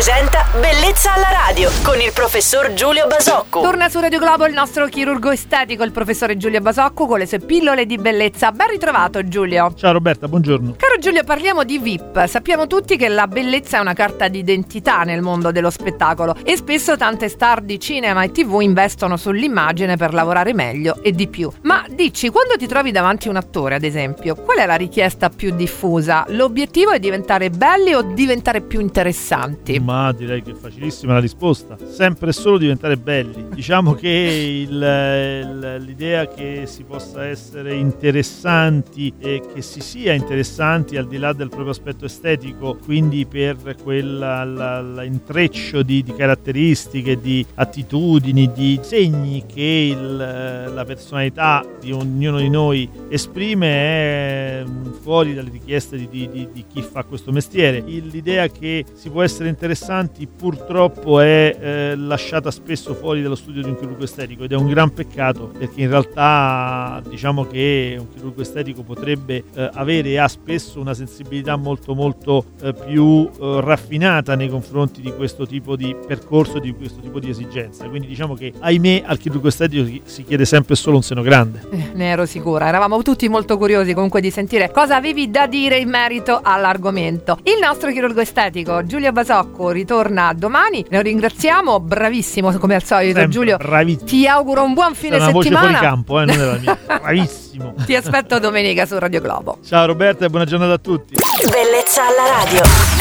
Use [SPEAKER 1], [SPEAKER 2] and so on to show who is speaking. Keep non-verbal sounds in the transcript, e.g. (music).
[SPEAKER 1] presenta Bellezza alla radio con il professor Giulio Basocco.
[SPEAKER 2] Torna su Radio Globo il nostro chirurgo estetico, il professore Giulio Basocco, con le sue pillole di bellezza. Ben ritrovato Giulio.
[SPEAKER 3] Ciao Roberta, buongiorno.
[SPEAKER 2] Caro Giulio, parliamo di VIP. Sappiamo tutti che la bellezza è una carta d'identità nel mondo dello spettacolo e spesso tante star di cinema e tv investono sull'immagine per lavorare meglio e di più. Ma dici, quando ti trovi davanti a un attore, ad esempio, qual è la richiesta più diffusa? L'obiettivo è diventare belli o diventare più interessanti?
[SPEAKER 3] Ma direi che è facilissima la risposta. Sempre e solo diventare belli. Diciamo che il, il, l'idea che si possa essere interessanti e che si sia interessanti al di là del proprio aspetto estetico, quindi per quell'intreccio di, di, caratteristiche, di attitudini, di segni che il, la personalità di ognuno di noi esprime è fuori dalle richieste di, di, di chi fa questo mestiere. L'idea che si può essere interessanti purtroppo è eh, lasciata spesso fuori dallo studio di un chirurgo estetico ed è un gran peccato perché in realtà diciamo che un chirurgo estetico potrebbe eh, avere e ha spesso una sensibilità molto molto eh, più eh, raffinata nei confronti di questo tipo di percorso, di questo tipo di esigenza. Quindi diciamo che ahimè al chirurgo estetico si chiede sempre solo un seno grande.
[SPEAKER 2] Eh, ne ero sicura, eravamo tutti molto curiosi comunque di sentire cosa avevi da dire in merito all'argomento. Il nostro chirurgo estetico Giulio Basocco ritorna domani, lo ringraziamo, bravissimo come al solito
[SPEAKER 3] Sempre
[SPEAKER 2] Giulio.
[SPEAKER 3] Bravissimo.
[SPEAKER 2] Ti auguro un buon fine settimana.
[SPEAKER 3] voce fuori campo, eh, non è la mia. (laughs) Bravissimo.
[SPEAKER 2] Ti aspetto domenica su Radio Globo.
[SPEAKER 3] Ciao Roberta e buona giornata a tutti.
[SPEAKER 1] Bellezza alla radio.